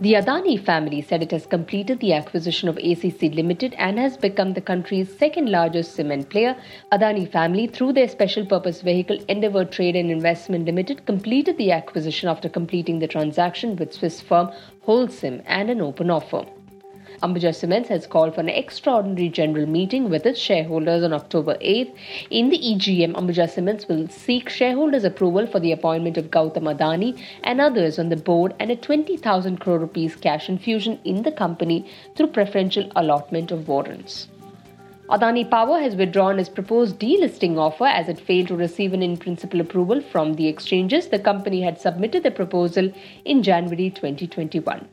The Adani family said it has completed the acquisition of ACC Limited and has become the country's second largest cement player. Adani family, through their special purpose vehicle Endeavour Trade and Investment Limited, completed the acquisition after completing the transaction with Swiss firm Holcim and an open offer. Ambuja Cements has called for an extraordinary general meeting with its shareholders on October 8th. In the EGM, Ambuja Cements will seek shareholders' approval for the appointment of Gautam Adani and others on the board and a 20,000 crore rupees cash infusion in the company through preferential allotment of warrants. Adani Power has withdrawn its proposed delisting offer as it failed to receive an in principle approval from the exchanges. The company had submitted the proposal in January 2021.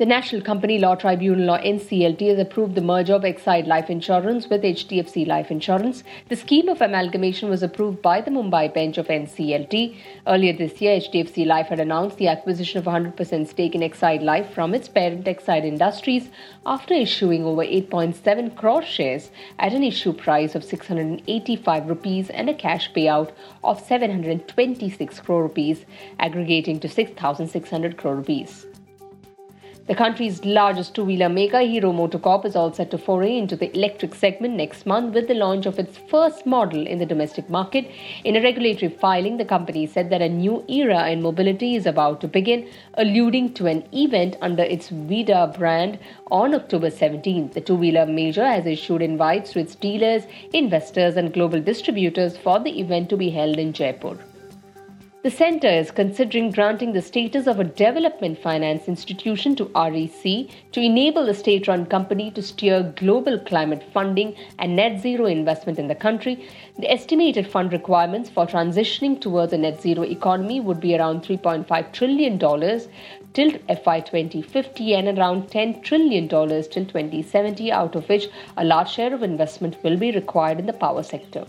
The National Company Law Tribunal or NCLT has approved the merger of Exide Life Insurance with HDFC Life Insurance. The scheme of amalgamation was approved by the Mumbai bench of NCLT. Earlier this year, HDFC Life had announced the acquisition of 100% stake in Exide Life from its parent Exide Industries after issuing over 8.7 crore shares at an issue price of 685 rupees and a cash payout of 726 crore rupees, aggregating to 6,600 crore rupees. The country's largest two wheeler maker, Hero MotoCorp, is all set to foray into the electric segment next month with the launch of its first model in the domestic market. In a regulatory filing, the company said that a new era in mobility is about to begin, alluding to an event under its Vida brand on October 17th. The two wheeler major has issued invites to its dealers, investors, and global distributors for the event to be held in Jaipur. The centre is considering granting the status of a development finance institution to REC to enable the state run company to steer global climate funding and net zero investment in the country. The estimated fund requirements for transitioning towards a net zero economy would be around $3.5 trillion till FY 2050 and around $10 trillion till 2070, out of which a large share of investment will be required in the power sector.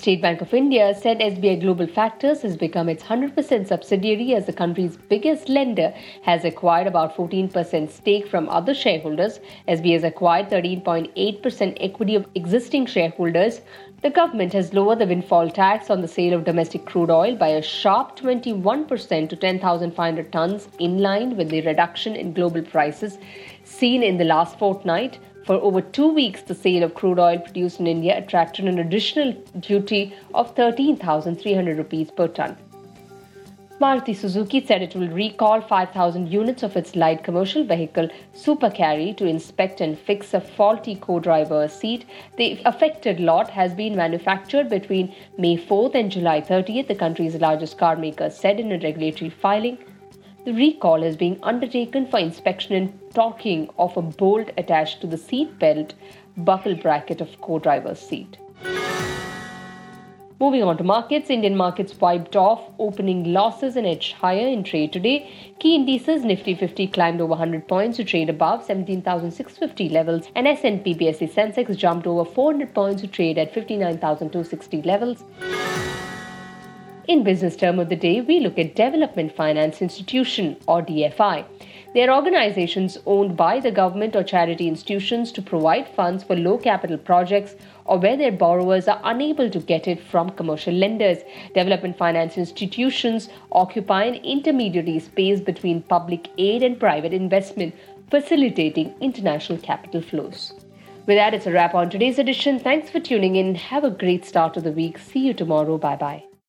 State Bank of India said SBI Global Factors has become its 100% subsidiary as the country's biggest lender has acquired about 14% stake from other shareholders. SBI has acquired 13.8% equity of existing shareholders. The government has lowered the windfall tax on the sale of domestic crude oil by a sharp 21% to 10,500 tons, in line with the reduction in global prices seen in the last fortnight. For over two weeks, the sale of crude oil produced in India attracted an additional duty of 13,300 rupees per ton. Maruti Suzuki said it will recall 5,000 units of its light commercial vehicle Super Carry to inspect and fix a faulty co-driver seat. The affected lot has been manufactured between May 4th and July 30th, the country's largest car maker said in a regulatory filing. The recall is being undertaken for inspection and torquing of a bolt attached to the seat belt buckle bracket of co-driver's seat. Moving on to markets, Indian markets wiped off opening losses and edged higher in trade today. Key indices Nifty 50 climbed over 100 points to trade above 17,650 levels, and S&P BSE Sensex jumped over 400 points to trade at 59,260 levels. In business term of the day, we look at Development Finance Institution or DFI. They are organizations owned by the government or charity institutions to provide funds for low capital projects or where their borrowers are unable to get it from commercial lenders. Development finance institutions occupy an intermediary space between public aid and private investment, facilitating international capital flows. With that, it's a wrap on today's edition. Thanks for tuning in. Have a great start to the week. See you tomorrow. Bye bye.